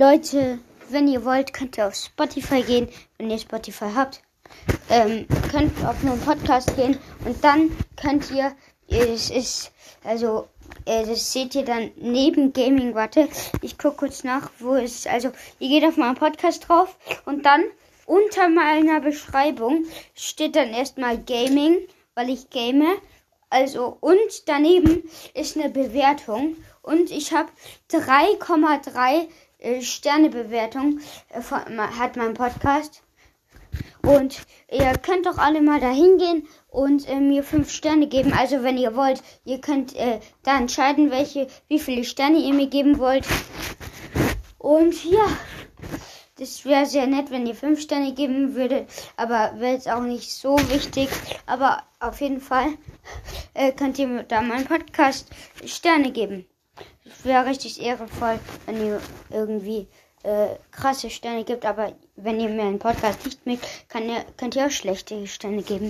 Leute, wenn ihr wollt, könnt ihr auf Spotify gehen, wenn ihr Spotify habt. Ähm, könnt auf meinen Podcast gehen und dann könnt ihr, es ist, also, das seht ihr dann neben Gaming. Warte, ich gucke kurz nach, wo es, also, ihr geht auf meinen Podcast drauf und dann unter meiner Beschreibung steht dann erstmal Gaming, weil ich game. Also, und daneben ist eine Bewertung. Und ich habe 3,3 äh, Sternebewertung äh, hat mein Podcast. Und ihr könnt doch alle mal da hingehen und äh, mir fünf Sterne geben. Also wenn ihr wollt, ihr könnt äh, da entscheiden, welche, wie viele Sterne ihr mir geben wollt. Und ja, das wäre sehr nett, wenn ihr fünf Sterne geben würdet. Aber wäre jetzt auch nicht so wichtig. Aber auf jeden Fall äh, könnt ihr da meinen Podcast Sterne geben. Wäre richtig ehrenvoll, wenn ihr irgendwie äh, krasse Sterne gibt, aber wenn ihr mir einen Podcast nicht mögt, kann ihr, könnt ihr auch schlechte Sterne geben.